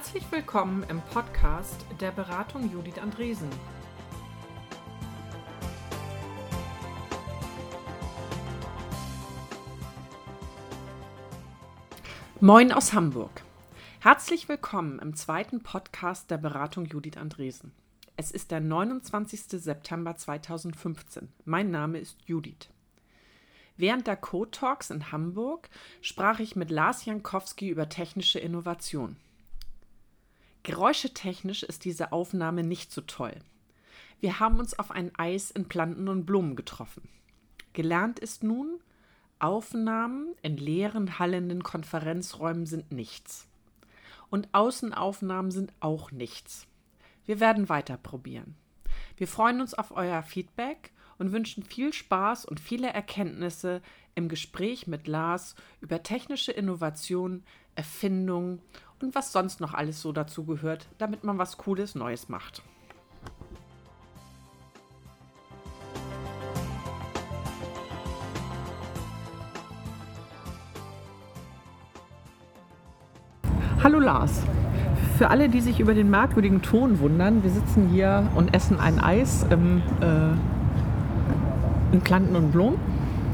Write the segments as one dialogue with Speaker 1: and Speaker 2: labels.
Speaker 1: Herzlich willkommen im Podcast der Beratung Judith Andresen. Moin aus Hamburg. Herzlich willkommen im zweiten Podcast der Beratung Judith Andresen. Es ist der 29. September 2015. Mein Name ist Judith. Während der Code Talks in Hamburg sprach ich mit Lars Jankowski über technische Innovation. Geräuschetechnisch ist diese Aufnahme nicht so toll. Wir haben uns auf ein Eis in Planten und Blumen getroffen. Gelernt ist nun, Aufnahmen in leeren, hallenden Konferenzräumen sind nichts. Und Außenaufnahmen sind auch nichts. Wir werden weiter probieren. Wir freuen uns auf euer Feedback und wünschen viel Spaß und viele Erkenntnisse im Gespräch mit Lars über technische Innovation, Erfindungen und was sonst noch alles so dazu gehört, damit man was Cooles Neues macht. Hallo Lars. Für alle, die sich über den merkwürdigen Ton wundern, wir sitzen hier und essen ein Eis im äh, in Planten und Blumen.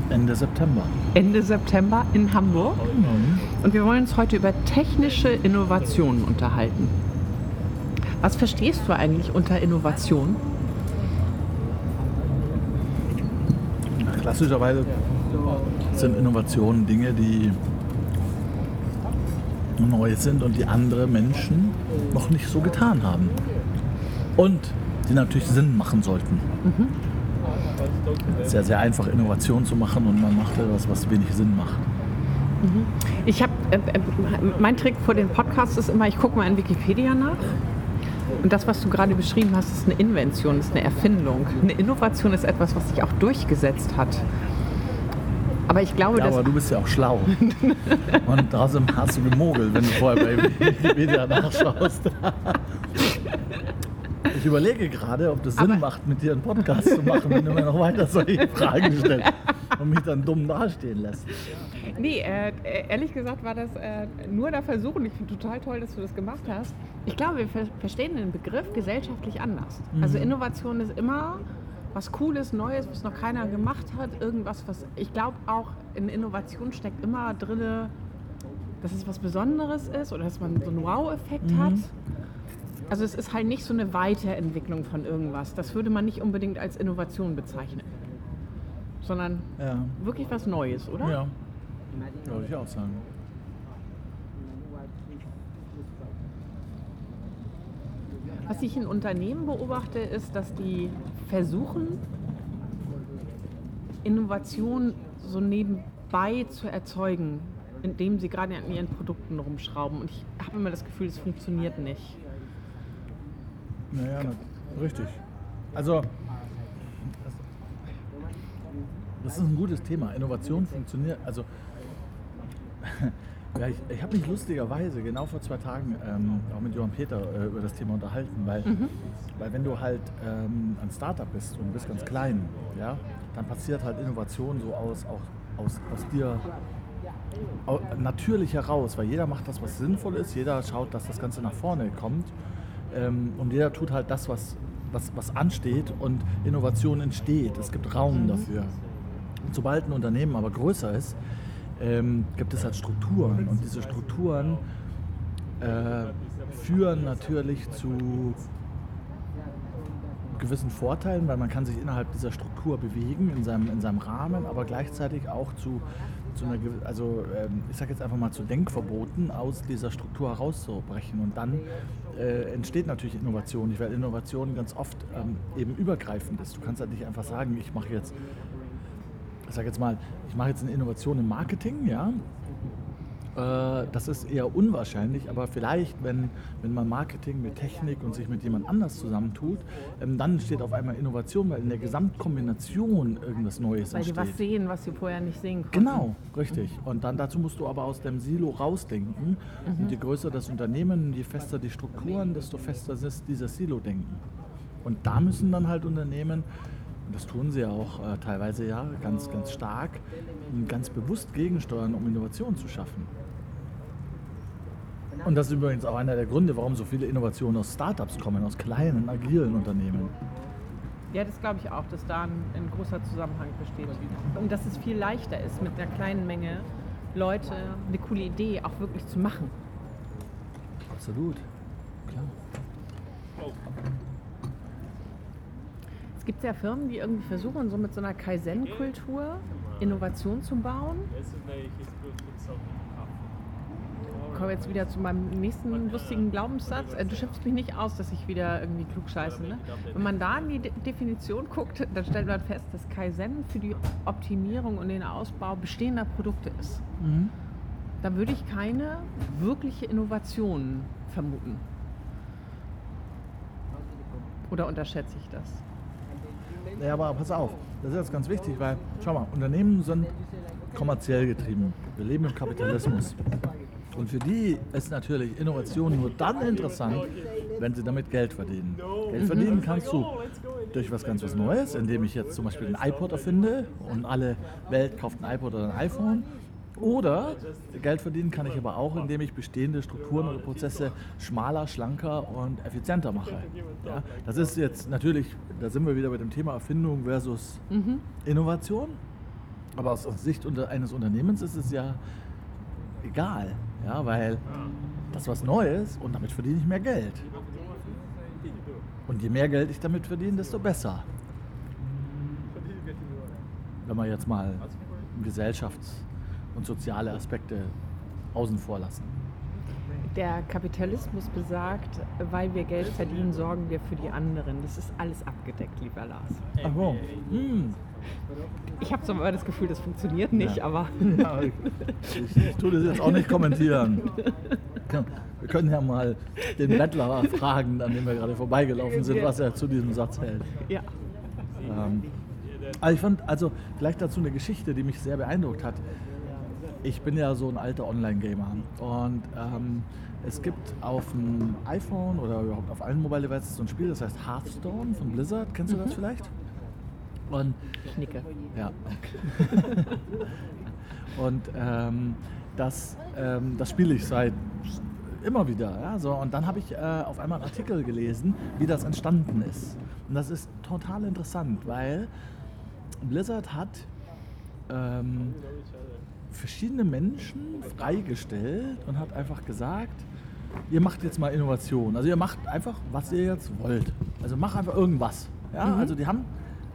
Speaker 2: Ende September.
Speaker 1: Ende September in Hamburg. Mhm. Und wir wollen uns heute über technische Innovationen unterhalten. Was verstehst du eigentlich unter Innovation?
Speaker 2: Klassischerweise sind Innovationen Dinge, die neu sind und die andere Menschen noch nicht so getan haben. Und die natürlich Sinn machen sollten. Mhm sehr, sehr einfach, Innovation zu machen und man macht etwas, was wenig Sinn macht.
Speaker 1: Mhm. Ich habe, mein Trick vor den Podcasts ist immer, ich gucke mal in Wikipedia nach. Und das, was du gerade beschrieben hast, ist eine Invention, ist eine Erfindung. Eine Innovation ist etwas, was sich auch durchgesetzt hat. Aber ich glaube,
Speaker 2: ja,
Speaker 1: dass.
Speaker 2: aber du bist ja auch schlau. Und trotzdem hast du gemogelt, wenn du vorher bei Wikipedia nachschaust. Ich überlege gerade, ob das Sinn Aber macht, mit dir einen Podcast zu machen, wenn du mir noch weiter solche Fragen stellst und mich dann dumm dastehen lässt.
Speaker 1: Nee, äh, ehrlich gesagt war das äh, nur der Versuch und ich finde total toll, dass du das gemacht hast. Ich glaube, wir ver verstehen den Begriff gesellschaftlich anders. Mhm. Also Innovation ist immer was Cooles, Neues, was noch keiner gemacht hat. Irgendwas, was ich glaube auch in Innovation steckt immer drin, dass es was Besonderes ist oder dass man so einen Wow-Effekt mhm. hat. Also es ist halt nicht so eine Weiterentwicklung von irgendwas. Das würde man nicht unbedingt als Innovation bezeichnen. Sondern ja. wirklich was Neues, oder?
Speaker 2: Ja, würde ich auch sagen.
Speaker 1: Was ich in Unternehmen beobachte, ist, dass die versuchen, Innovation so nebenbei zu erzeugen, indem sie gerade an ihren Produkten rumschrauben. Und ich habe immer das Gefühl, es funktioniert nicht.
Speaker 2: Naja, na, richtig. Also, das ist ein gutes Thema. Innovation funktioniert. Also, ja, ich, ich habe mich lustigerweise genau vor zwei Tagen ähm, auch mit Johann Peter äh, über das Thema unterhalten, weil, mhm. weil wenn du halt ähm, ein Startup bist und du bist ganz klein, ja, dann passiert halt Innovation so aus, auch aus, aus dir natürlich heraus, weil jeder macht das, was sinnvoll ist, jeder schaut, dass das Ganze nach vorne kommt ähm, und jeder tut halt das, was, was, was ansteht und Innovation entsteht. Es gibt Raum mhm. dafür. Sobald ein Unternehmen aber größer ist, ähm, gibt es halt Strukturen. Und diese Strukturen äh, führen natürlich zu gewissen Vorteilen, weil man kann sich innerhalb dieser Struktur bewegen, in seinem, in seinem Rahmen, aber gleichzeitig auch zu, zu einer, also ähm, ich sage jetzt einfach mal zu Denkverboten aus dieser Struktur herauszubrechen. Und dann äh, entsteht natürlich Innovation, weil Innovation ganz oft ähm, eben übergreifend ist. Du kannst halt nicht einfach sagen, ich mache jetzt, ich sage jetzt mal, ich mache jetzt eine Innovation im Marketing, ja, äh, das ist eher unwahrscheinlich, aber vielleicht, wenn, wenn man Marketing mit Technik und sich mit jemand anders zusammentut, ähm, dann entsteht auf einmal Innovation, weil in der Gesamtkombination irgendwas Neues
Speaker 1: weil
Speaker 2: entsteht.
Speaker 1: Weil die was sehen, was sie vorher nicht sehen konnten.
Speaker 2: Genau, richtig. Und dann dazu musst du aber aus dem Silo rausdenken. Mhm. Und je größer das Unternehmen, je fester die Strukturen, desto fester ist dieses Silo-Denken. Und da müssen dann halt Unternehmen und das tun sie auch äh, teilweise ja ganz, ganz stark, ganz bewusst gegensteuern, um Innovation zu schaffen. Und das ist übrigens auch einer der Gründe, warum so viele Innovationen aus Startups kommen, aus kleinen, agilen Unternehmen.
Speaker 1: Ja, das glaube ich auch, dass da ein, ein, großer Zusammenhang besteht. Und dass es viel leichter ist, mit einer kleinen Menge Leute eine coole Idee auch wirklich zu machen.
Speaker 2: Absolut, klar.
Speaker 1: Es gibt ja Firmen, die irgendwie versuchen, so mit so einer Kaizen-Kultur Innovation zu bauen komme jetzt wieder zu meinem nächsten lustigen Glaubenssatz. Äh, du schimpfst mich nicht aus, dass ich wieder irgendwie klug scheiße. Ne? Wenn man da in die De Definition guckt, dann stellt man fest, dass Kaizen für die Optimierung und den Ausbau bestehender Produkte ist. Mhm. Da würde ich keine wirkliche Innovation vermuten. Oder unterschätze ich das?
Speaker 2: Ja, aber pass auf, das ist jetzt ganz wichtig, weil, schau mal, Unternehmen sind kommerziell getrieben. Wir leben im Kapitalismus. Und für die ist natürlich Innovation nur dann interessant, wenn sie damit Geld verdienen. Geld verdienen kannst du durch was ganz was Neues, indem ich jetzt zum Beispiel ein iPod erfinde und alle Welt kauft ein iPod oder ein iPhone. Oder Geld verdienen kann ich aber auch, indem ich bestehende Strukturen oder Prozesse schmaler, schlanker und effizienter mache. Ja, das ist jetzt natürlich, da sind wir wieder bei dem Thema Erfindung versus mhm. Innovation. Aber aus Sicht eines Unternehmens ist es ja egal. Ja, weil das was Neues und damit verdiene ich mehr Geld. Und je mehr Geld ich damit verdiene, desto besser. Wenn wir jetzt mal Gesellschafts- und soziale Aspekte außen vor lassen.
Speaker 1: Der Kapitalismus besagt, weil wir Geld verdienen, sorgen wir für die anderen. Das ist alles abgedeckt, lieber Lars.
Speaker 2: Ach so. Hm.
Speaker 1: Ich habe so mal das Gefühl, das funktioniert nicht, ja. aber.
Speaker 2: Ja, ich, ich, ich tue das jetzt auch nicht kommentieren. Wir können ja mal den Bettler fragen, an dem wir gerade vorbeigelaufen sind, was er zu diesem Satz hält.
Speaker 1: Ja.
Speaker 2: Ähm, also ich fand, also vielleicht dazu eine Geschichte, die mich sehr beeindruckt hat. Ich bin ja so ein alter Online-Gamer und ähm, es gibt auf dem iPhone oder überhaupt auf allen Mobile Devices so ein Spiel, das heißt Hearthstone von Blizzard. Kennst du mhm. das vielleicht?
Speaker 1: Und, ich nicke.
Speaker 2: Ja. und ähm, das, ähm, das spiele ich seit immer wieder. Ja, so. Und dann habe ich äh, auf einmal einen Artikel gelesen, wie das entstanden ist. Und das ist total interessant, weil Blizzard hat ähm, verschiedene Menschen freigestellt und hat einfach gesagt, ihr macht jetzt mal Innovation. Also ihr macht einfach, was ihr jetzt wollt. Also mach einfach irgendwas. Ja? Mhm. Also die haben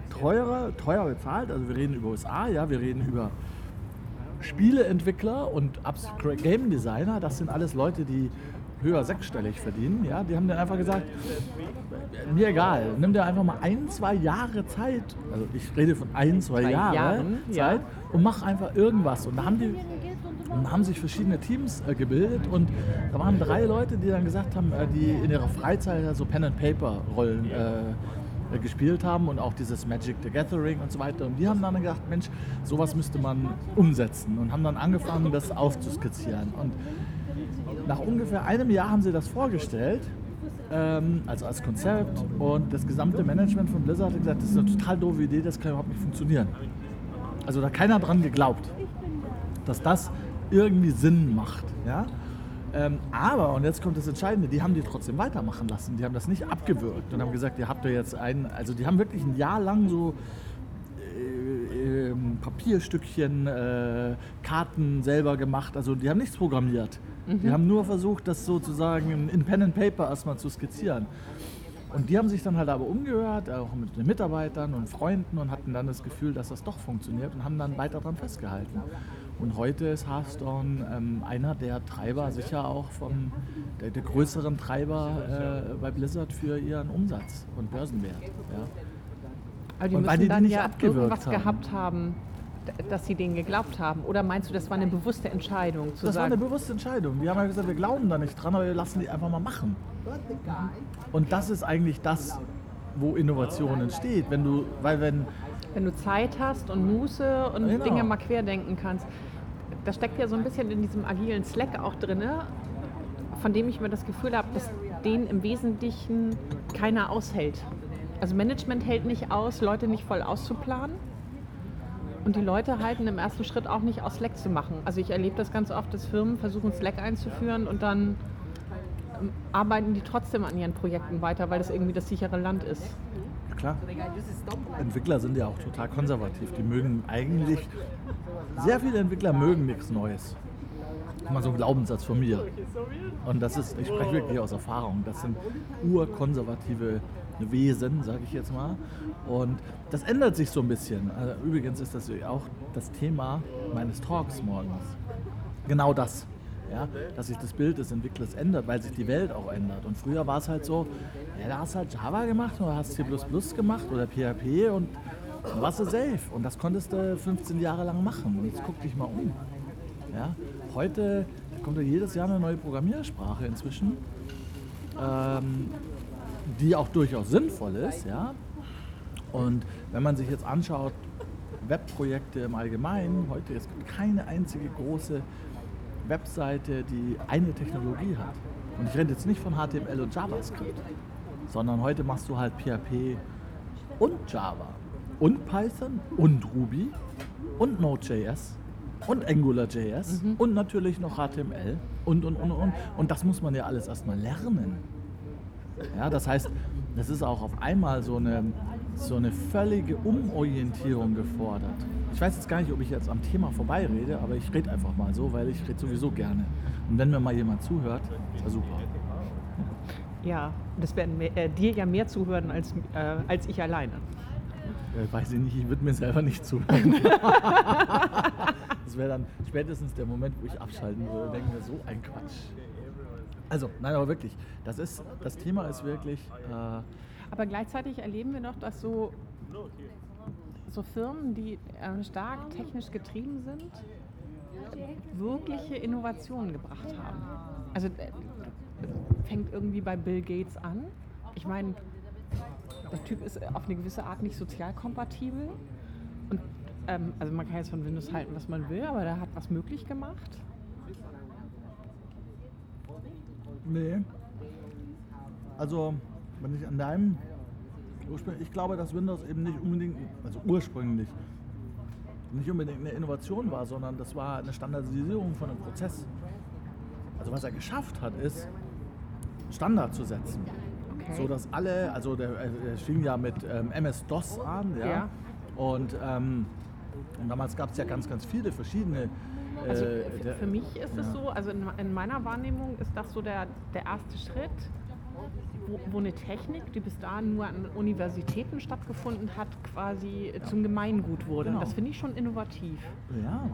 Speaker 2: teurer, teuer bezahlt. Also wir reden über USA, ja, wir reden über Spieleentwickler und Game Designer. Das sind alles Leute, die höher sechsstellig verdienen. Ja, die haben dann einfach gesagt, mir egal, nimm dir einfach mal ein, zwei Jahre Zeit. Also ich rede von ein, zwei, zwei Jahre Jahren, Zeit ja. und mach einfach irgendwas. Und da haben die und haben sich verschiedene Teams äh, gebildet und da waren drei Leute, die dann gesagt haben, äh, die in ihrer Freizeit so Pen and Paper Rollen äh, äh, gespielt haben und auch dieses Magic the Gathering und so weiter. Und die haben dann gedacht, Mensch, sowas müsste man umsetzen und haben dann angefangen, das aufzuskizzieren. Und nach ungefähr einem Jahr haben sie das vorgestellt, ähm, also als Konzept. Und das gesamte Management von Blizzard hat gesagt, das ist eine total doofe Idee, das kann überhaupt nicht funktionieren. Also da hat keiner dran geglaubt, dass das irgendwie Sinn macht. Ja? Ähm, aber, und jetzt kommt das Entscheidende, die haben die trotzdem weitermachen lassen. Die haben das nicht abgewürgt und haben gesagt, ihr habt ja jetzt einen, also die haben wirklich ein Jahr lang so äh, äh, Papierstückchen, äh, Karten selber gemacht. Also die haben nichts programmiert. Mhm. Die haben nur versucht, das sozusagen in Pen and Paper erstmal zu skizzieren. Und die haben sich dann halt aber umgehört, auch mit den Mitarbeitern und Freunden und hatten dann das Gefühl, dass das doch funktioniert und haben dann weiter daran festgehalten. Und heute ist Hearthstone ähm, einer der Treiber, sicher auch vom der, der größeren Treiber äh, bei Blizzard für ihren Umsatz und Börsenwert. Ja.
Speaker 1: Aber die und müssen die dann ja irgendwas haben. gehabt haben, dass sie denen geglaubt haben? Oder meinst du, das war eine bewusste Entscheidung?
Speaker 2: das sagen, war eine bewusste Entscheidung. Wir haben ja gesagt, wir glauben da nicht dran, aber wir lassen die einfach mal machen. Und das ist eigentlich das, wo Innovation entsteht. Wenn du, weil wenn,
Speaker 1: wenn du Zeit hast und Muße und genau. Dinge mal querdenken kannst das steckt ja so ein bisschen in diesem agilen Slack auch drin, von dem ich mir das Gefühl habe, dass den im Wesentlichen keiner aushält. Also Management hält nicht aus, Leute nicht voll auszuplanen. Und die Leute halten im ersten Schritt auch nicht aus Slack zu machen. Also ich erlebe das ganz oft, dass Firmen versuchen Slack einzuführen und dann arbeiten die trotzdem an ihren Projekten weiter, weil das irgendwie das sichere Land ist.
Speaker 2: Ja, klar. Entwickler sind ja auch total konservativ. Die mögen eigentlich, sehr viele Entwickler mögen nichts Neues. Mal so ein Glaubenssatz von mir. Und das ist, ich spreche wirklich aus Erfahrung, das sind urkonservative Wesen, sage ich jetzt mal. Und das ändert sich so ein bisschen. Also übrigens ist das auch das Thema meines Talks morgens. Genau das. Ja, dass sich das Bild des Entwicklers ändert, weil sich die Welt auch ändert. Und früher war es halt so, ja, da hast du halt Java gemacht oder hast C gemacht oder PHP und dann warst du safe. Und das konntest du 15 Jahre lang machen. Und jetzt guck dich mal um. Ja, heute kommt ja jedes Jahr eine neue Programmiersprache inzwischen, ähm, die auch durchaus sinnvoll ist. Ja? Und wenn man sich jetzt anschaut, Webprojekte im Allgemeinen, heute es gibt keine einzige große Webseite, die eine Technologie hat. Und ich rede jetzt nicht von HTML und JavaScript, sondern heute machst du halt PHP und Java und Python und Ruby und Node.js und AngularJS mhm. und natürlich noch HTML und, und, und, und. Und das muss man ja alles erstmal lernen. Ja, das heißt, das ist auch auf einmal so eine, so eine völlige Umorientierung gefordert. Ich weiß jetzt gar nicht, ob ich jetzt am Thema vorbeirede, aber ich rede einfach mal so, weil ich rede sowieso gerne. Und wenn mir mal jemand zuhört, ist ja super.
Speaker 1: Ja, das werden äh, dir ja mehr zuhören als, äh, als ich alleine.
Speaker 2: Äh, weiß ich nicht, ich würde mir selber nicht zuhören. das wäre dann spätestens der Moment, wo ich abschalten würde und denke mir, so ein Quatsch. Also, nein, aber wirklich, das, ist, das Thema ist wirklich. Äh
Speaker 1: aber gleichzeitig erleben wir noch, dass so, so Firmen, die äh, stark technisch getrieben sind, wirkliche Innovationen gebracht haben. Also äh, fängt irgendwie bei Bill Gates an. Ich meine, der Typ ist auf eine gewisse Art nicht sozial kompatibel. Und, ähm, also man kann jetzt von Windows halten, was man will, aber der hat was möglich gemacht.
Speaker 2: Nee. Also, wenn ich an deinem ich glaube, dass Windows eben nicht unbedingt, also ursprünglich, nicht unbedingt eine Innovation war, sondern das war eine Standardisierung von einem Prozess. Also was er geschafft hat, ist, Standard zu setzen. Okay. So dass alle, also der, der fing ja mit ähm, MS-DOS an, ja. ja. Und, ähm, und damals gab es ja ganz, ganz viele verschiedene.
Speaker 1: Äh, also der, für mich ist ja. es so, also in, in, meiner Wahrnehmung ist das so der, der erste Schritt, wo, wo, eine Technik, die bis dahin nur an Universitäten stattgefunden hat, quasi ja. zum Gemeingut wurde. Genau. Das finde ich schon innovativ.
Speaker 2: Ja,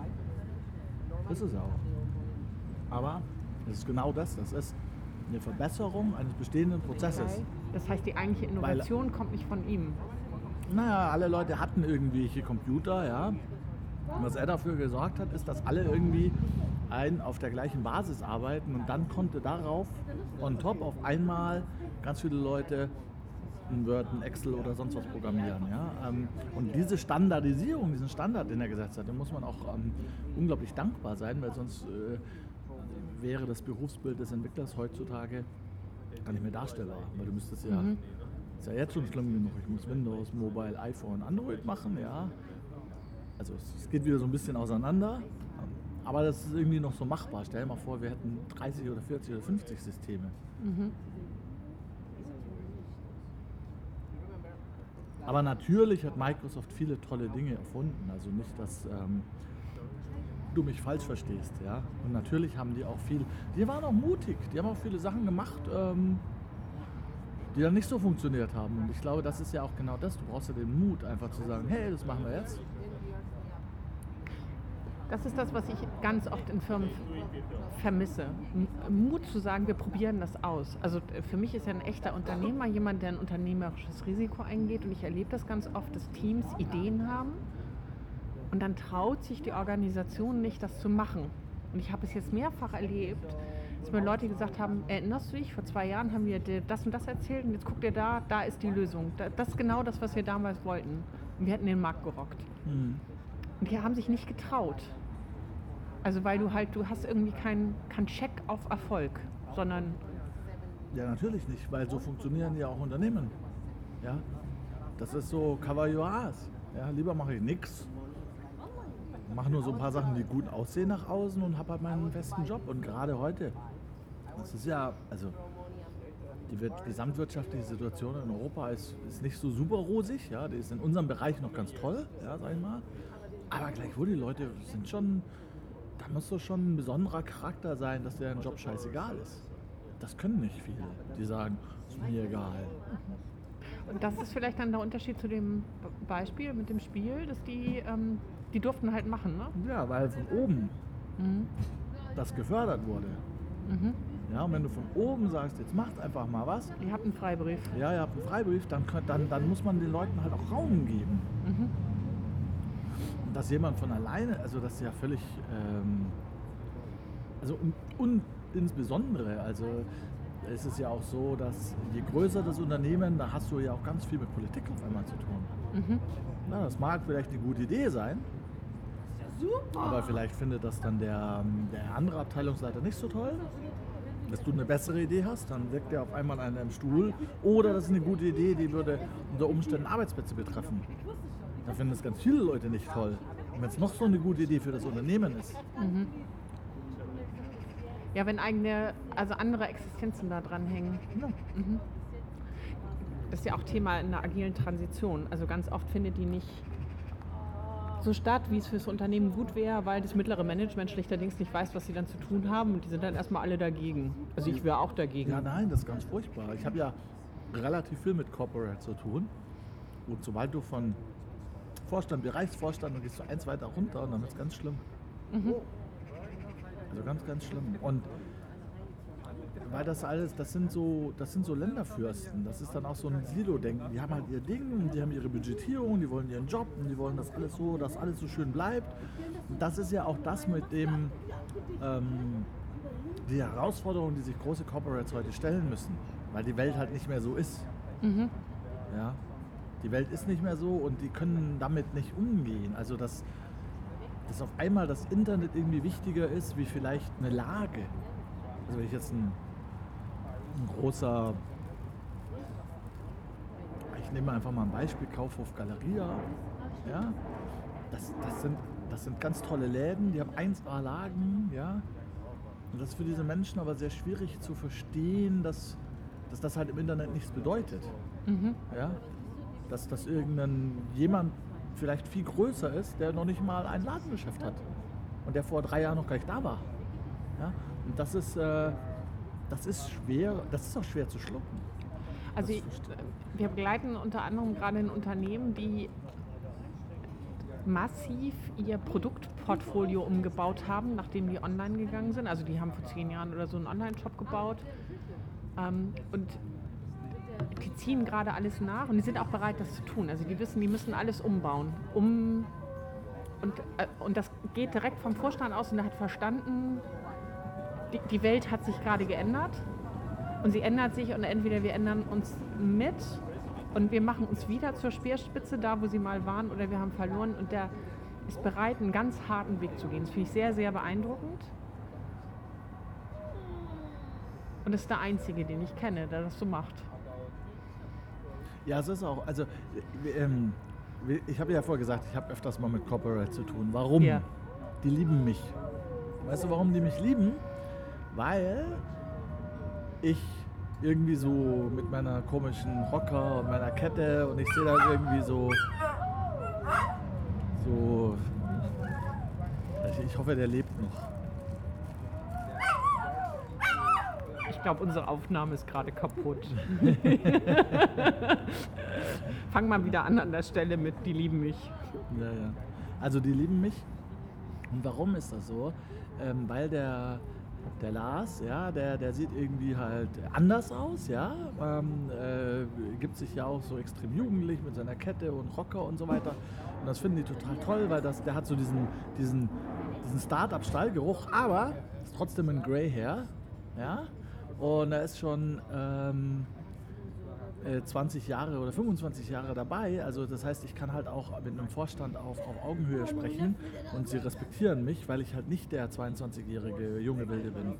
Speaker 2: ist es auch. Aber es ist genau das. Das ist eine Verbesserung eines bestehenden Prozesses.
Speaker 1: Das heißt, die eigentliche Innovation Weil, kommt nicht von ihm.
Speaker 2: Naja, alle Leute hatten irgendwelche Computer, ja. Und was er dafür gesorgt hat, ist, dass alle irgendwie ein, auf der gleichen Basis arbeiten und dann konnte darauf on top auf einmal ganz viele Leute ein Word, ein Excel oder sonst was programmieren. Ja? Ähm, und diese Standardisierung, diesen Standard, den er gesetzt hat, den muss man auch ähm, unglaublich dankbar sein, weil sonst äh, wäre das Berufsbild des Entwicklers heutzutage gar nicht mehr darstellbar. Weil du müsstest ja, mhm. ist ja jetzt schon schlimm genug, ich muss Windows, Mobile, iPhone, Android machen, ja. Also es geht wieder so ein bisschen auseinander, aber das ist irgendwie noch so machbar. Stell dir mal vor, wir hätten 30 oder 40 oder 50 Systeme. Mhm. Aber natürlich hat Microsoft viele tolle Dinge erfunden. Also nicht, dass ähm, du mich falsch verstehst. Ja? Und natürlich haben die auch viel, die waren auch mutig, die haben auch viele Sachen gemacht, ähm, die dann nicht so funktioniert haben. Und ich glaube, das ist ja auch genau das. Du brauchst ja den Mut, einfach zu sagen, hey, das machen wir jetzt.
Speaker 1: Das ist das, was ich ganz oft in Firmen vermisse. Mut zu sagen, wir probieren das aus. Also äh, für mich ist ja ein echter Unternehmer jemand, der ein unternehmerisches Risiko eingeht. Und ich erlebe das ganz oft, dass Teams Ideen haben und dann traut sich die Organisation nicht, das zu machen. Und ich habe es jetzt mehrfach erlebt, dass mir Leute gesagt haben, erinnerst du dich, vor zwei Jahren haben wir dir das und das erzählt und jetzt guckt ihr da, da ist die Lösung. Das ist genau das, was wir damals wollten. Und wir hätten den Markt gerockt. Mhm. Und die haben sich nicht getraut. Also weil du halt, du hast irgendwie keinen kein Check auf Erfolg, sondern...
Speaker 2: Ja, natürlich nicht, weil so funktionieren ja auch Unternehmen. Ja, das ist so Cavalloas. Ja, lieber mache ich nichts mache nur so ein paar Sachen, die gut aussehen nach außen und habe halt meinen festen Job. Und gerade heute, das ist ja, also die gesamtwirtschaftliche Situation in Europa ist, ist nicht so super rosig. Ja, die ist in unserem Bereich noch ganz toll, ja, sag ich mal. Aber gleichwohl, die Leute sind schon, da muss doch schon ein besonderer Charakter sein, dass der Job scheißegal ist. Das können nicht viele, die sagen, ist mir egal.
Speaker 1: Und das ist vielleicht dann der Unterschied zu dem Beispiel mit dem Spiel, dass die, ähm, die durften halt machen, ne?
Speaker 2: Ja, weil von oben
Speaker 1: Mhm.
Speaker 2: das gefördert wurde.
Speaker 1: Mhm.
Speaker 2: Ja, und wenn du von oben sagst, jetzt macht einfach mal was,
Speaker 1: Ihr habt einen Freibrief.
Speaker 2: ja, ihr habt einen Freibrief, dann, dann, dann muss man den Leuten halt auch Raum geben.
Speaker 1: Mhm.
Speaker 2: Dass jemand von alleine, also das ist ja völlig, ähm, also und, und insbesondere, also es ist ja auch so, dass je größer das Unternehmen, da hast du ja auch ganz viel mit Politik auf einmal zu tun.
Speaker 1: Mhm.
Speaker 2: Na, das mag vielleicht eine gute Idee sein, aber vielleicht findet das dann der, ähm, der andere Abteilungsleiter nicht so toll. Dass du eine bessere Idee hast, dann wirkt der auf einmal an deinem Stuhl. Oder das ist eine gute Idee, die würde unter Umständen Arbeitsplätze betreffen. Da finden es ganz viele Leute nicht toll. Und wenn es noch so eine gute Idee für das Unternehmen ist,
Speaker 1: Ja, wenn eigene, also andere Existenzen da dran hängen.
Speaker 2: ja,
Speaker 1: Das ist ja auch Thema in der agilen Transition. Also ganz oft findet die nicht so statt, wie es fürs Unternehmen gut wäre, weil das mittlere Management schlechterdings nicht weiß, was sie dann zu tun haben und die sind dann erstmal alle dagegen. Also ich wäre auch dagegen.
Speaker 2: ja, nein, das ist ganz furchtbar. Ich habe ja relativ viel mit Corporate zu tun. Und sobald du von Vorstand, Bereichsvorstand, dann gehst du eins weiter runter und dann wird es ganz schlimm. Also ganz, ganz schlimm. Und weil das alles, das sind so, das sind so Länderfürsten. Das ist dann auch so ein Silo-Denken. Die haben halt ihr Ding, die haben ihre Budgetierung, die wollen ihren Job und die wollen das alles so, dass alles so schön bleibt. Und das ist ja auch das mit dem ähm, die Herausforderung, die sich große Corporates heute stellen müssen, weil die Welt halt nicht mehr so ist. Ja, die Welt ist nicht mehr so und die können damit nicht umgehen. Also dass, dass auf einmal das Internet irgendwie wichtiger ist wie vielleicht eine Lage. Also wenn ich jetzt ein, ein großer, ich nehme einfach mal ein Beispiel, Kaufhof Galeria, ja, das, das, sind, das sind ganz tolle Läden, die haben 1A-Lagen, ja, und das ist für diese Menschen aber sehr schwierig zu verstehen, dass, dass das halt im Internet nichts bedeutet. Ja? Dass das irgendein jemand vielleicht viel größer ist, der noch nicht mal ein Ladengeschäft hat und der vor drei Jahren noch gar nicht da war. Ja? Und das ist, äh, das ist schwer, das ist auch schwer zu schlucken.
Speaker 1: Also ich,
Speaker 2: verstehe
Speaker 1: wir begleiten unter anderem gerade ein Unternehmen, die massiv ihr Produktportfolio umgebaut haben, nachdem die online gegangen sind. Also die haben vor zehn Jahren oder so einen Online-Shop gebaut. Ähm, und die ziehen gerade alles nach und die sind auch bereit, das zu tun. Also die wissen, die müssen alles umbauen. Um, und, äh, und das geht direkt vom Vorstand aus und er hat verstanden, die, die Welt hat sich gerade geändert und sie ändert sich und entweder wir ändern uns mit und wir machen uns wieder zur Speerspitze da, wo sie mal waren, oder wir haben verloren und der ist bereit, einen ganz harten Weg zu gehen. Das finde ich sehr, sehr beeindruckend. Und das ist der Einzige, den ich kenne, der das so macht.
Speaker 2: Ja, es ist auch, also äh, ähm, ich habe ja vorher gesagt, ich habe öfters mal mit Corporate zu tun. Warum?
Speaker 1: Ja.
Speaker 2: Die lieben mich. Weißt du, warum die mich lieben? Weil ich irgendwie so mit meiner komischen Rocker und meiner Kette und ich sehe da irgendwie so so ich hoffe, der lebt noch.
Speaker 1: Ich glaube, unsere Aufnahme ist gerade kaputt. Fang mal wieder an an der Stelle mit, die lieben mich.
Speaker 2: Ja, ja. Also die lieben mich. Und warum ist das so? Ähm, weil der, der Lars, ja, der, der sieht irgendwie halt anders aus, ja. Ähm, äh, gibt sich ja auch so extrem jugendlich mit seiner Kette und Rocker und so weiter. Und das finden die total toll, weil das, der hat so diesen, diesen, diesen Start-up-Stallgeruch, aber ist trotzdem ein Grey Hair, ja. Und er ist schon ähm, äh, 20 Jahre oder 25 Jahre dabei. Also das heißt, ich kann halt auch mit einem Vorstand auf, auf Augenhöhe sprechen und sie respektieren mich, weil ich halt nicht der 22-jährige junge Wilde bin.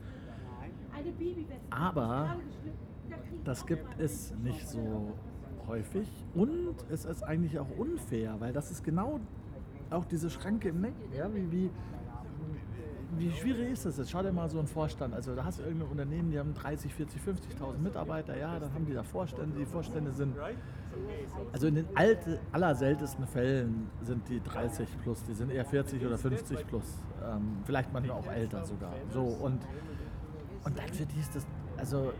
Speaker 2: Aber das gibt es nicht so häufig und es ist eigentlich auch unfair, weil das ist genau auch diese Schranke im Neck. Ja, wie, wie wie schwierig ist das jetzt? Schau dir mal so einen Vorstand. Also da hast du irgendein Unternehmen, die haben 30, 40, 50.000 Mitarbeiter. Ja, dann haben die da Vorstände. Die Vorstände sind, also in den alte, allerseltensten Fällen sind die 30 plus. Die sind eher 40 oder 50 plus. Ähm, vielleicht manchmal auch älter sogar. So und, und dann für die ist das, also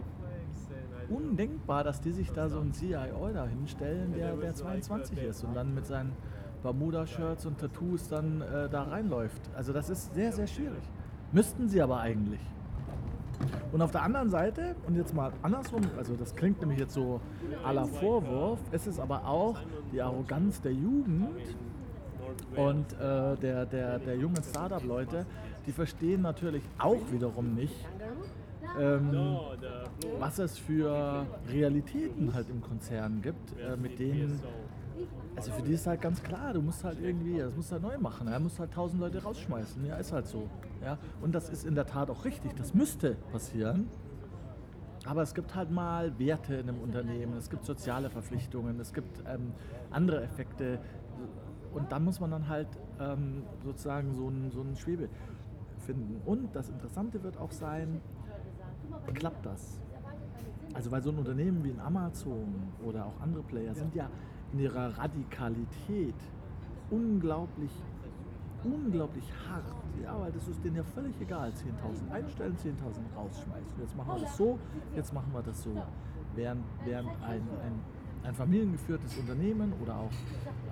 Speaker 2: undenkbar, dass die sich da so einen CIO da hinstellen, der, der 22 ist und dann mit seinen Bermuda-Shirts und Tattoos dann äh, da reinläuft. Also das ist sehr, sehr schwierig. Müssten sie aber eigentlich. Und auf der anderen Seite, und jetzt mal andersrum, also das klingt nämlich jetzt so aller Vorwurf, es ist aber auch die Arroganz der Jugend und äh, der, der, der jungen Startup-Leute, die verstehen natürlich auch wiederum nicht, ähm, was es für Realitäten halt im Konzern gibt, äh, mit denen also für die ist halt ganz klar, du musst halt irgendwie, das musst du halt neu machen. Er muss halt tausend Leute rausschmeißen. Ja, ist halt so. Ja? Und das ist in der Tat auch richtig. Das müsste passieren. Aber es gibt halt mal Werte in einem Unternehmen, es gibt soziale Verpflichtungen, es gibt ähm, andere Effekte. Und dann muss man dann halt ähm, sozusagen so einen, so einen Schwebe finden. Und das Interessante wird auch sein, klappt das? Also weil so ein Unternehmen wie ein Amazon oder auch andere Player sind ja in ihrer Radikalität unglaublich, unglaublich hart. Ja, weil das ist denen ja völlig egal. 10.000 einstellen, 10.000 rausschmeißen. Jetzt machen wir das so, jetzt machen wir das so. Während, während ein, ein, ein familiengeführtes Unternehmen oder auch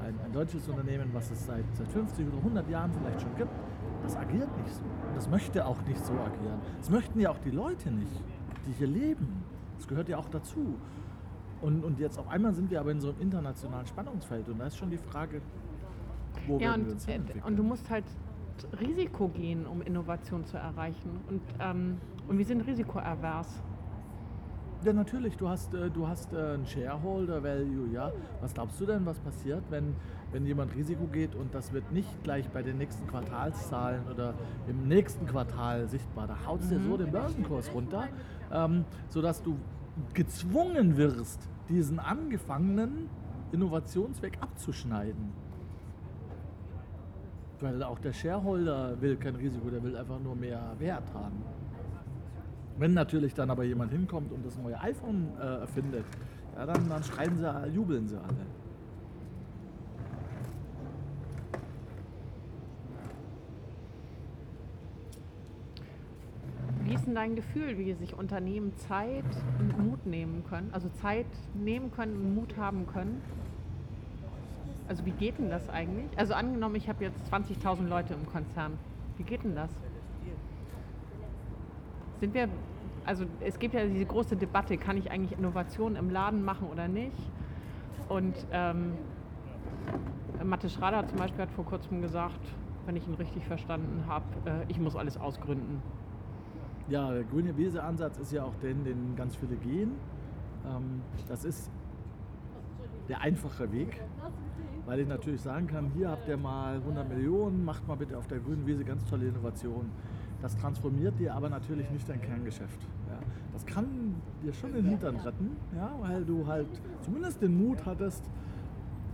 Speaker 2: ein, ein deutsches Unternehmen, was es seit, seit 50 oder 100 Jahren vielleicht schon gibt, das agiert nicht so. Das möchte auch nicht so agieren. Das möchten ja auch die Leute nicht, die hier leben. Das gehört ja auch dazu. Und, und jetzt auf einmal sind wir aber in so einem internationalen Spannungsfeld und da ist schon die Frage,
Speaker 1: wo ja, und, wir uns entwickeln. Und du musst halt Risiko gehen, um Innovation zu erreichen. Und, ähm, und wir sind risikoavers.
Speaker 2: Ja, natürlich. Du hast, äh, du hast äh, ein Shareholder Value, ja. Was glaubst du denn, was passiert, wenn, wenn jemand Risiko geht und das wird nicht gleich bei den nächsten Quartalszahlen oder im nächsten Quartal sichtbar? Da haut es mhm. dir so den Börsenkurs runter, ähm, sodass du gezwungen wirst, diesen angefangenen Innovationsweg abzuschneiden. Weil auch der Shareholder will kein Risiko, der will einfach nur mehr Wert haben. Wenn natürlich dann aber jemand hinkommt und das neue iPhone äh, erfindet, ja, dann, dann schreien sie, jubeln sie alle.
Speaker 1: Ist denn dein Gefühl, wie sich Unternehmen Zeit und Mut nehmen können? Also Zeit nehmen können und Mut haben können? Also wie geht denn das eigentlich? Also angenommen, ich habe jetzt 20.000 Leute im Konzern. Wie geht denn das? Sind wir, also es gibt ja diese große Debatte, kann ich eigentlich Innovationen im Laden machen oder nicht? Und ähm, Mathe Schrader zum Beispiel hat vor kurzem gesagt, wenn ich ihn richtig verstanden habe, äh, ich muss alles ausgründen.
Speaker 2: Ja, der grüne Wiese-Ansatz ist ja auch den, den ganz viele gehen. Ähm, das ist der einfache Weg, weil ich natürlich sagen kann, hier habt ihr mal 100 Millionen, macht mal bitte auf der grünen Wiese ganz tolle Innovationen. Das transformiert dir aber natürlich nicht dein Kerngeschäft. Ja. Das kann dir schon den Hintern retten, ja, weil du halt zumindest den Mut hattest,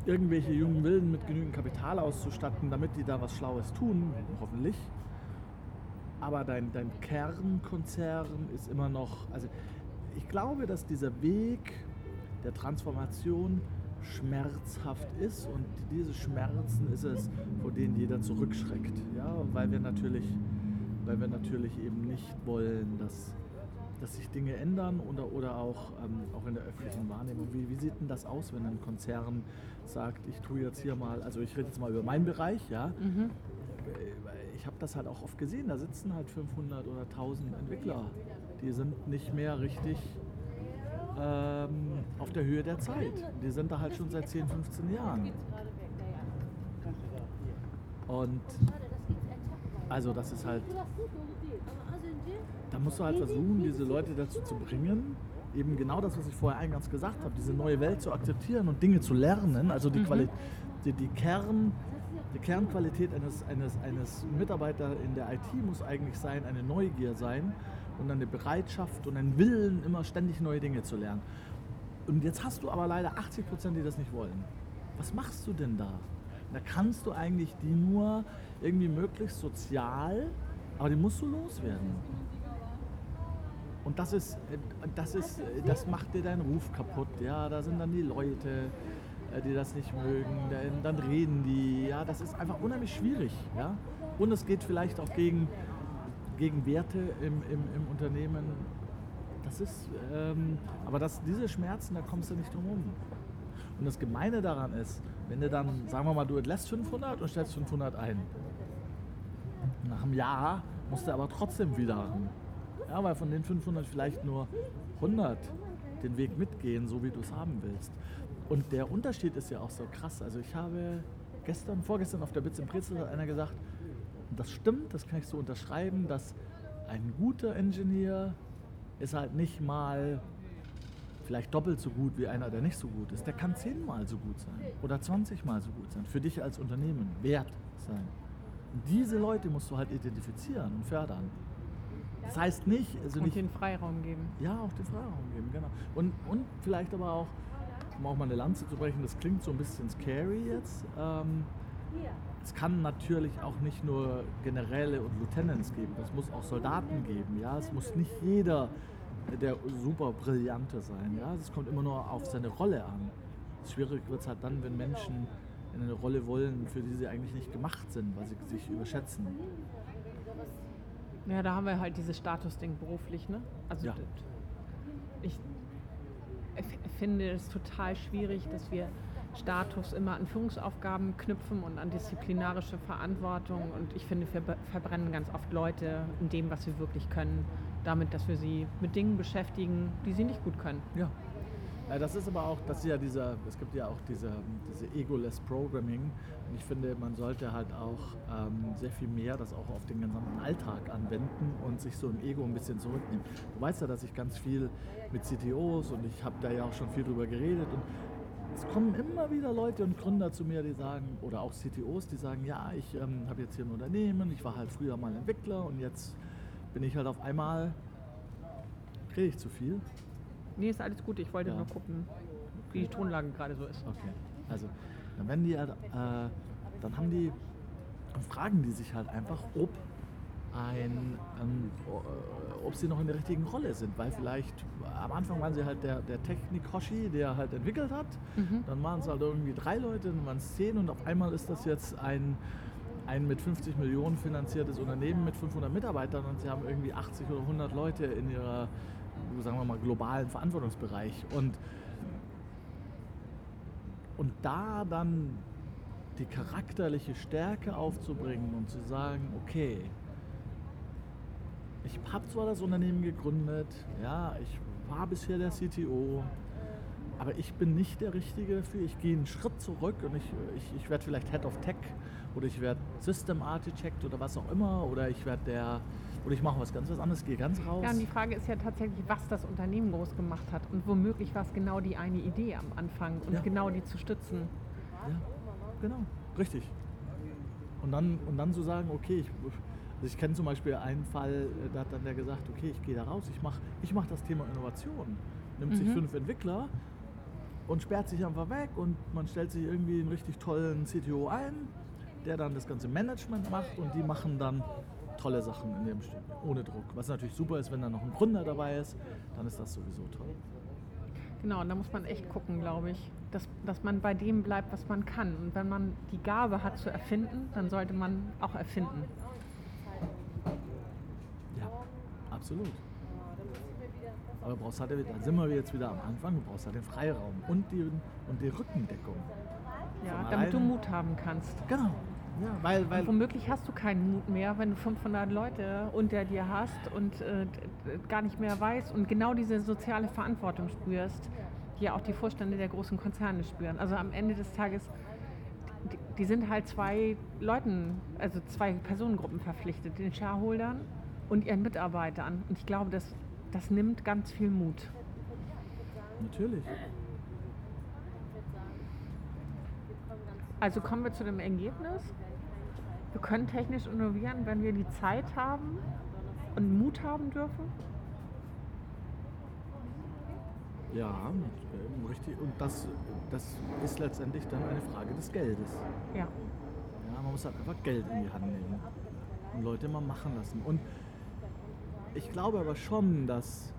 Speaker 2: irgendwelche jungen Wilden mit genügend Kapital auszustatten, damit die da was Schlaues tun, hoffentlich aber dein, dein Kernkonzern ist immer noch, also ich glaube, dass dieser Weg der Transformation schmerzhaft ist und diese Schmerzen ist es, vor denen jeder zurückschreckt, ja, weil wir natürlich, weil wir natürlich eben nicht wollen, dass, dass sich Dinge ändern oder, oder auch, ähm, auch in der öffentlichen Wahrnehmung. Wie, wie sieht denn das aus, wenn ein Konzern sagt, ich tue jetzt hier mal, also ich rede jetzt mal über meinen Bereich, ja, mhm ich habe das halt auch oft gesehen, da sitzen halt 500 oder 1000 Entwickler. Die sind nicht mehr richtig ähm, auf der Höhe der Zeit. Die sind da halt schon seit 10, 15 Jahren. Und also das ist halt, da musst du halt versuchen, diese Leute dazu zu bringen, eben genau das, was ich vorher eingangs gesagt habe, diese neue Welt zu akzeptieren und Dinge zu lernen, also die, mhm. Quali die, die Kern, die Kernqualität eines, eines, eines Mitarbeiters in der IT muss eigentlich sein, eine Neugier sein und eine Bereitschaft und ein Willen, immer ständig neue Dinge zu lernen. Und jetzt hast du aber leider 80 Prozent, die das nicht wollen. Was machst du denn da? Da kannst du eigentlich die nur irgendwie möglichst sozial Aber die musst du loswerden. Und das ist, äh, das ist, äh, das macht dir deinen Ruf kaputt. Ja, da sind dann die Leute, die das nicht mögen, dann, reden die. Ja, das ist einfach unheimlich schwierig. Ja, und es geht vielleicht auch gegen, gegen Werte im, im, im Unternehmen. Das ist, ähm, aber das, diese Schmerzen, da kommst du nicht drum herum. Und das Gemeine daran ist, wenn du dann, sagen wir mal, du entlässt 500 und stellst 500 ein. Nach einem Jahr musst du aber trotzdem wieder ja, weil von den 500 vielleicht nur 100 den Weg mitgehen, so wie du es haben willst. Und der Unterschied ist ja auch so krass. Also ich habe gestern, vorgestern auf der Bits im Brezel hat einer gesagt, das stimmt, das kann ich so unterschreiben, dass ein guter Ingenieur ist halt nicht mal vielleicht doppelt so gut wie einer, der nicht so gut ist. Der kann zehnmal so gut sein oder 20 Mal so gut sein. Für dich als Unternehmen wert sein. Und diese Leute musst du halt identifizieren und fördern. Das heißt nicht, also
Speaker 1: Und
Speaker 2: nicht,
Speaker 1: den Freiraum geben.
Speaker 2: ja, auch den Freiraum geben, genau. Und, und vielleicht aber auch, um auch mal eine Lanze zu brechen, das klingt so ein bisschen scary jetzt. Ähm, es kann natürlich auch nicht nur Generäle und Lieutenants geben, es muss auch Soldaten geben. Ja? Es muss nicht jeder der super Brillante sein. Ja? Es kommt immer nur auf seine Rolle an. Schwierig wird es halt dann, wenn Menschen in eine Rolle wollen, für die sie eigentlich nicht gemacht sind, weil sie sich überschätzen.
Speaker 1: Ja, da haben wir halt dieses Statusding beruflich, ne? Also
Speaker 2: Ja.
Speaker 1: ich finde es total schwierig, dass wir Status immer an Führungsaufgaben knüpfen und an disziplinarische Verantwortung. Und ich finde, wir verbrennen ganz oft Leute in dem, was sie wirklich können, damit, dass wir sie mit Dingen beschäftigen, die sie nicht gut können.
Speaker 2: Ja. Ja, Das ist aber auch, das ist ja dieser, es gibt ja auch diese, diese Egoless Programming. Und ich finde, man sollte halt auch ähm, sehr viel mehr das auch auf den gesamten Alltag anwenden und sich so im Ego ein bisschen zurücknehmen. Du weißt ja, dass ich ganz viel mit CTOs und ich habe da ja auch schon viel drüber geredet und es kommen immer wieder Leute und Gründer zu mir, die sagen, oder auch CTOs, die sagen, ja, ich ähm, habe jetzt hier ein Unternehmen, ich war halt früher mal Entwickler und jetzt bin ich halt auf einmal, rede ich zu viel?
Speaker 1: Nee, ist alles gut. Ich wollte
Speaker 2: Ja.
Speaker 1: nur gucken, wie die Tonlage gerade so ist.
Speaker 2: Okay. Also, dann werden die halt, äh, dann haben die, dann fragen die sich halt einfach, ob ein, ähm, o- ob sie noch in der richtigen Rolle sind, weil vielleicht am Anfang waren sie halt der, der Technik-Hoshi, der halt entwickelt hat, dann waren es halt irgendwie drei Leute, dann waren es zehn und auf einmal ist das jetzt ein, ein mit 50 Millionen finanziertes Unternehmen mit 500 Mitarbeitern und sie haben irgendwie 80 oder 100 Leute in ihrer, sagen wir mal, globalen Verantwortungsbereich und und da dann die charakterliche Stärke aufzubringen und zu sagen, okay, ich habe zwar das Unternehmen gegründet, ja, ich war bisher der CTO, aber ich bin nicht der Richtige dafür. Ich gehe einen Schritt zurück und ich, ich, ich werde vielleicht Head of Tech oder ich werde System Architect oder was auch immer oder ich werde der oder ich mache was ganz was anderes, gehe ganz raus.
Speaker 1: Ja, und die Frage ist ja tatsächlich, was das Unternehmen groß gemacht hat. Und womöglich war es genau die eine Idee am Anfang und
Speaker 2: Ja.
Speaker 1: genau die zu stützen.
Speaker 2: Ja, genau, richtig. Und dann, und dann zu sagen, okay, ich, also ich kenne zum Beispiel einen Fall, äh, da hat dann der gesagt, okay, ich gehe da raus, ich mache ich mach das Thema Innovation. Nimmt sich
Speaker 1: Mhm.
Speaker 2: fünf Entwickler und sperrt sich einfach weg und man stellt sich irgendwie einen richtig tollen CTO ein, der dann das ganze Management macht und die machen dann tolle Sachen in dem Stück, ohne Druck. Was natürlich super ist, wenn da noch ein Gründer dabei ist, dann ist das sowieso toll.
Speaker 1: Genau, und da muss man echt gucken, glaube ich, dass, dass man bei dem bleibt, was man kann. Und wenn man die Gabe hat zu erfinden, dann sollte man auch erfinden.
Speaker 2: Ja, absolut. Aber du brauchst halt, da sind wir jetzt wieder am Anfang, du brauchst halt den Freiraum und die, und die Rückendeckung.
Speaker 1: Ja, damit du. Mut haben kannst.
Speaker 2: Genau. Ja, weil, weil
Speaker 1: Und womöglich hast du keinen Mut mehr, wenn du 500 Leute unter dir hast und äh, gar nicht mehr weißt und genau diese soziale Verantwortung spürst, die ja auch die Vorstände der großen Konzerne spüren. Also am Ende des Tages, die, die sind halt zwei Leuten, also zwei Personengruppen verpflichtet, den Shareholdern und ihren Mitarbeitern. Und ich glaube, das, das nimmt ganz viel Mut.
Speaker 2: natürlich.
Speaker 1: Also kommen wir zu dem Ergebnis. Wir können technisch innovieren, wenn wir die Zeit haben und Mut haben dürfen.
Speaker 2: Ja, ähm, richtig. Und das, das ist letztendlich dann eine Frage des Geldes.
Speaker 1: Ja.
Speaker 2: Ja, man muss halt einfach Geld in die Hand nehmen. und Leute mal machen lassen. Und ich glaube aber schon, dass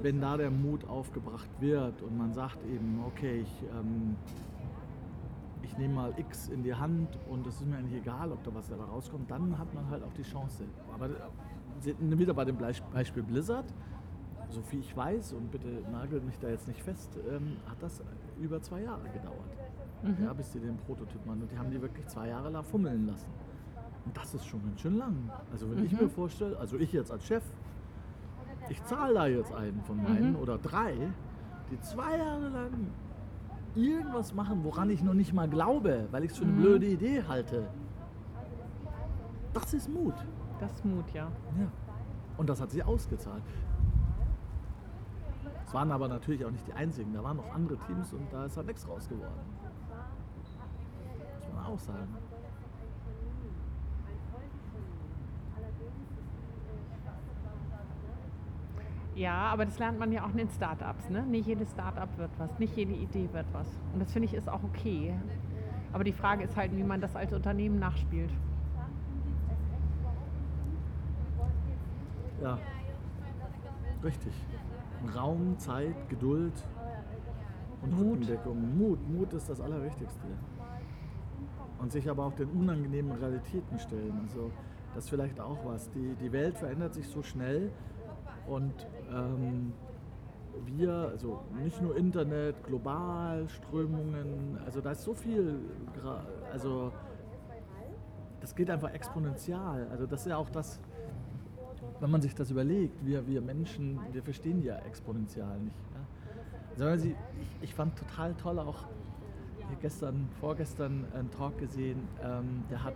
Speaker 2: wenn da der Mut aufgebracht wird und man sagt eben, okay, ich, ähm, ich nehme mal X in die Hand und es ist mir eigentlich egal, ob da was dabei rauskommt, dann hat man halt auch die Chance. Aber äh, wieder bei dem Beispiel Blizzard, so viel ich weiß, und bitte nagelt mich da jetzt nicht fest, ähm, hat das über zwei Jahre gedauert, mhm. ja, bis die den Prototyp machen. Und die haben die wirklich zwei Jahre lang fummeln lassen. Und das ist schon ganz schön lang. Also wenn mhm. ich mir vorstelle, also ich jetzt als Chef, ich zahle da jetzt einen von meinen mhm. oder drei, die zwei Jahre lang irgendwas machen, woran ich noch nicht mal glaube, weil ich es für eine mhm. blöde Idee halte. Das ist Mut.
Speaker 1: Das ist Mut, ja.
Speaker 2: Ja. Und das hat sich ausgezahlt. Es waren aber natürlich auch nicht die einzigen. Da waren noch andere Teams und da ist halt nichts raus geworden. Muss man auch sagen.
Speaker 1: Ja, aber das lernt man ja auch in den Startups. Ne? Nicht jedes Startup wird was, nicht jede Idee wird was. Und das finde ich ist auch okay. Aber die Frage ist halt, wie man das als Unternehmen nachspielt.
Speaker 2: Ja, richtig. Raum, Zeit, Geduld und Mut. Mut. Mut ist das Allerwichtigste. Und sich aber auch den unangenehmen Realitäten stellen. Also das ist vielleicht auch was. Die, die Welt verändert sich so schnell und ähm, wir, also nicht nur Internet, global, Strömungen, also da ist so viel, also das geht einfach exponentiell. Also das ist ja auch das, wenn man sich das überlegt, wir, wir Menschen, wir verstehen ja exponentiell nicht. Ja? Also ich, ich fand total toll auch gestern, vorgestern einen Talk gesehen, ähm, der hat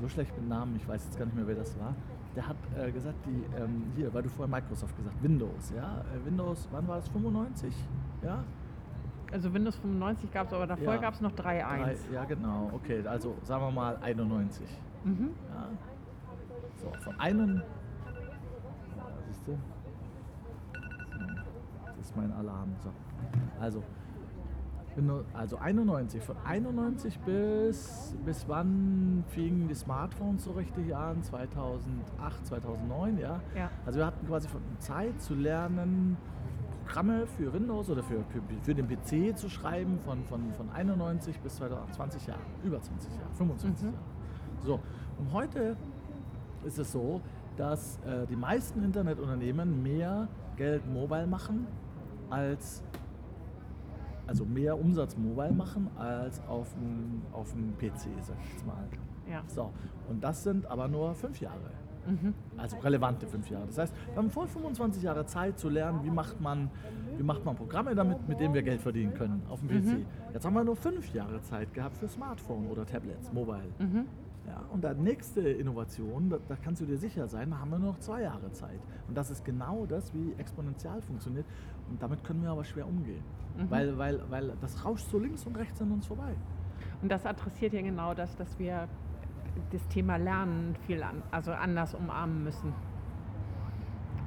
Speaker 2: so schlecht mit Namen, ich weiß jetzt gar nicht mehr, wer das war der hat äh, gesagt, die, ähm, hier, weil du vorher Microsoft gesagt, Windows, ja, äh, Windows, wann war das, 95, ja?
Speaker 1: Also Windows 95 gab es, aber davor ja. gab es noch 3.1.
Speaker 2: Ja, genau, okay, also sagen wir mal 91. Mhm. Ja. So, von einem, siehst du? das ist mein Alarm. So. Also also 91. Von 91 bis, bis wann fingen die Smartphones so richtig an? 2008, 2009, ja? ja. Also wir hatten quasi Zeit zu lernen, Programme für Windows oder für, für, für den PC zu schreiben von, von, von 91 bis 2020 Jahre, über 20 Jahre, 25 mhm. Jahre. So, und heute ist es so, dass äh, die meisten Internetunternehmen mehr Geld mobile machen als also mehr Umsatz mobile machen als auf dem, auf dem PC, sag ich jetzt mal. Ja. So, und das sind aber nur fünf Jahre. Mhm. Also relevante fünf Jahre. Das heißt, wir haben voll 25 Jahre Zeit zu lernen, wie macht man, wie macht man Programme damit, mit denen wir Geld verdienen können auf dem PC. Mhm. Jetzt haben wir nur fünf Jahre Zeit gehabt für Smartphone oder Tablets, Mobile. Mhm. Ja, und die nächste Innovation, da, da, kannst du dir sicher sein, da haben wir noch zwei Jahre Zeit. Und das ist genau das, wie exponentiell funktioniert. Und damit können wir aber schwer umgehen. Mhm. Weil, weil, weil das rauscht so links und rechts an uns vorbei.
Speaker 1: Und das adressiert ja genau das, dass wir das Thema Lernen viel an, also anders umarmen müssen.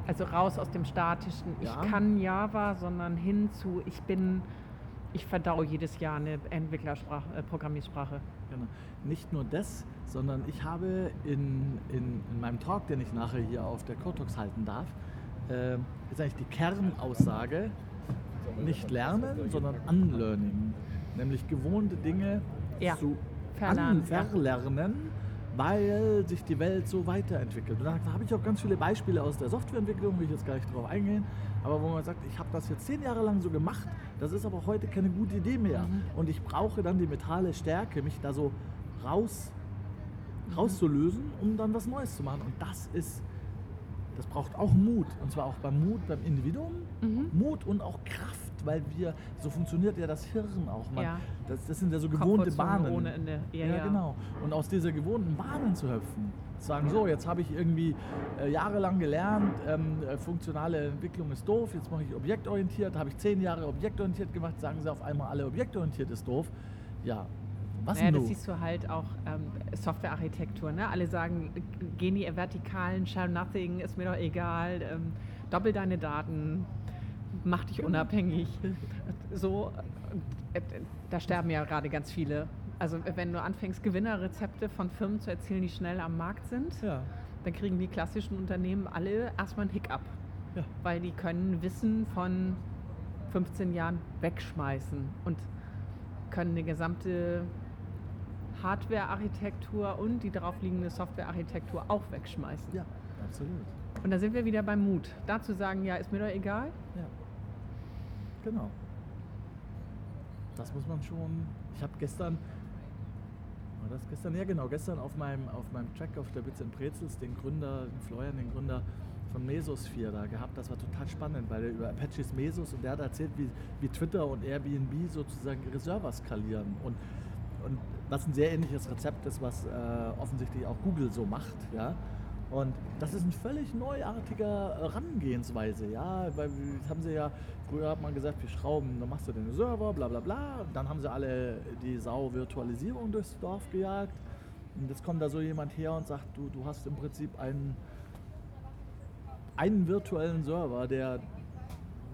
Speaker 1: Also raus aus dem statischen, ja. ich kann Java, sondern hin zu, ich bin, ich verdau jedes Jahr eine Entwicklersprache, äh, Programmiersprache.
Speaker 2: Genau. Nicht nur das, sondern ich habe in, in, in meinem Talk, den ich nachher hier auf der Cotox halten darf, äh, ist eigentlich die Kernaussage, nicht lernen, sondern unlearning. Nämlich gewohnte Dinge ja. zu verlernen, verlernen, weil sich die Welt so weiterentwickelt. Und da habe ich auch ganz viele Beispiele aus der Softwareentwicklung, will ich jetzt gar nicht drauf eingehen, aber wo man sagt, ich habe das jetzt zehn Jahre lang so gemacht, das ist aber heute keine gute Idee mehr. Mhm. Und ich brauche dann die mentale Stärke, mich da so raus, mhm. rauszulösen, um dann was Neues zu machen. Und das ist das braucht auch Mut. Und zwar auch beim Mut beim Individuum, mhm. Mut und auch Kraft, weil wir, so funktioniert ja das Hirn auch. Man, ja. das, das, sind ja so gewohnte Bahnen.
Speaker 1: Ohne Ende.
Speaker 2: Ja, ja, ja, genau. Und aus dieser gewohnten Bahnen zu hüpfen, zu sagen, so, jetzt habe ich irgendwie äh, jahrelang gelernt, ähm, äh, funktionale Entwicklung ist doof, jetzt mache ich objektorientiert, habe ich zehn Jahre objektorientiert gemacht, sagen sie auf einmal alle objektorientiert ist doof. Ja,
Speaker 1: was naja, das siehst du halt auch ähm, Softwarearchitektur. Ne? Alle sagen, geh die vertikalen, share nothing, ist mir doch egal, ähm, doppel deine Daten, mach dich unabhängig. So, äh, da sterben ja gerade ganz viele Also wenn du anfängst, Gewinnerrezepte von Firmen zu erzählen, die schnell am Markt sind,
Speaker 2: Ja.
Speaker 1: dann kriegen die klassischen Unternehmen alle erstmal einen Hiccup.
Speaker 2: Ja.
Speaker 1: Weil die können Wissen von 15 Jahren wegschmeißen und können eine gesamte Hardware-Architektur und die darauf liegende Software-Architektur auch wegschmeißen.
Speaker 2: Ja, absolut.
Speaker 1: Und da sind wir wieder beim Mut. Da zu sagen, ja, ist mir doch egal.
Speaker 2: Ja. Genau. Das muss man schon. Ich habe gestern. War das gestern? Ja, genau. Gestern auf meinem, auf meinem Track auf der Bits and Prezels den Gründer, den Florian, den Gründer von Mesosphere da gehabt. Das war total spannend, weil er über Apaches Mesos und der hat erzählt, wie, wie Twitter und Airbnb sozusagen ihre Server skalieren. Und, und was ein sehr ähnliches Rezept ist, was äh, offensichtlich auch Google so macht. Ja? Und das ist eine völlig neuartige Herangehensweise, ja, weil das haben sie ja, früher hat man gesagt, wir schrauben, dann machst du den Server, bla bla bla, und dann haben sie alle die Sau-Virtualisierung durchs Dorf gejagt. Und jetzt kommt da so jemand her und sagt, du, du hast im Prinzip einen, einen virtuellen Server, der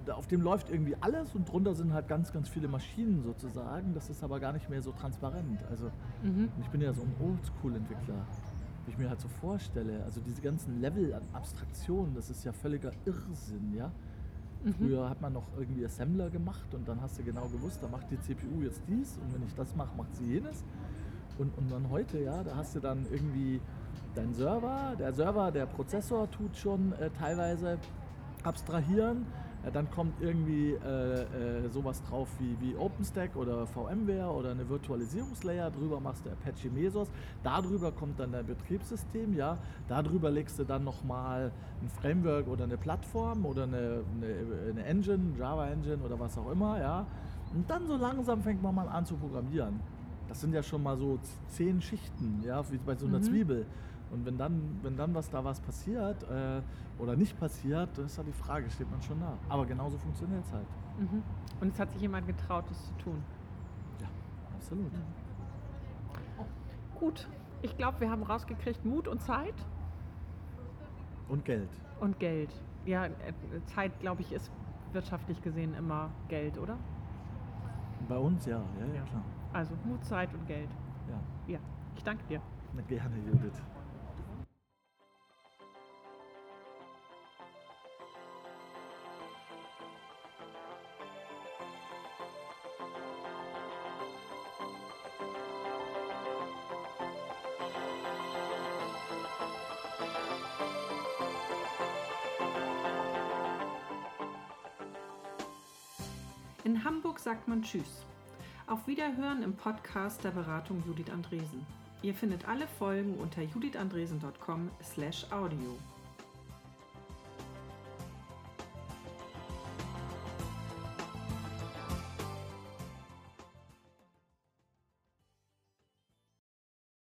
Speaker 2: auf dem läuft irgendwie alles und drunter sind halt ganz, ganz viele Maschinen sozusagen. Das ist aber gar nicht mehr so transparent. Also
Speaker 1: Mhm.
Speaker 2: ich bin ja so ein Oldschool-Entwickler, wie ich mir halt so vorstelle. Also diese ganzen Level an Abstraktion, das ist ja völliger Irrsinn, ja. Früher hat man noch irgendwie Assembler gemacht und dann hast du genau gewusst, da macht die CPU jetzt dies und wenn ich das mache, macht sie jenes. Und, und dann heute, ja, da hast du dann irgendwie deinen Server, der Server, der Prozessor tut schon äh, teilweise abstrahieren. Dann kommt irgendwie äh, äh, sowas drauf wie, wie OpenStack oder VMware oder eine Virtualisierungslayer. Drüber machst du Apache Mesos. Darüber kommt dann dein Betriebssystem. Ja, darüber legst du dann nochmal ein Framework oder eine Plattform oder eine, eine, eine Engine, Java Engine oder was auch immer. Ja, und dann so langsam fängt man mal an zu programmieren. Das sind ja schon mal so zehn Schichten, ja, wie bei so einer
Speaker 1: Mhm.
Speaker 2: Zwiebel. Und wenn dann, wenn dann was da was passiert äh, oder nicht passiert, das ist halt die Frage, steht man schon nah. Aber genauso funktioniert es halt.
Speaker 1: Mhm. Und es hat sich jemand getraut, das zu tun.
Speaker 2: Ja, absolut.
Speaker 1: Gut, ich glaube, wir haben rausgekriegt Mut und Zeit
Speaker 2: Und Geld.
Speaker 1: und Geld. Ja, äh, Zeit, glaube ich, ist wirtschaftlich gesehen immer Geld, oder?
Speaker 2: Bei uns ja, ja, ja,
Speaker 1: Ja.
Speaker 2: klar.
Speaker 1: Also Mut, Zeit und Geld.
Speaker 2: Ja,
Speaker 1: Ja, ich danke dir.
Speaker 2: Gerne, Judith.
Speaker 3: Sagt man Tschüss. Auf Wiederhören im Podcast der Beratung Judith Andresen. Ihr findet alle Folgen unter judithandresen.com/audio.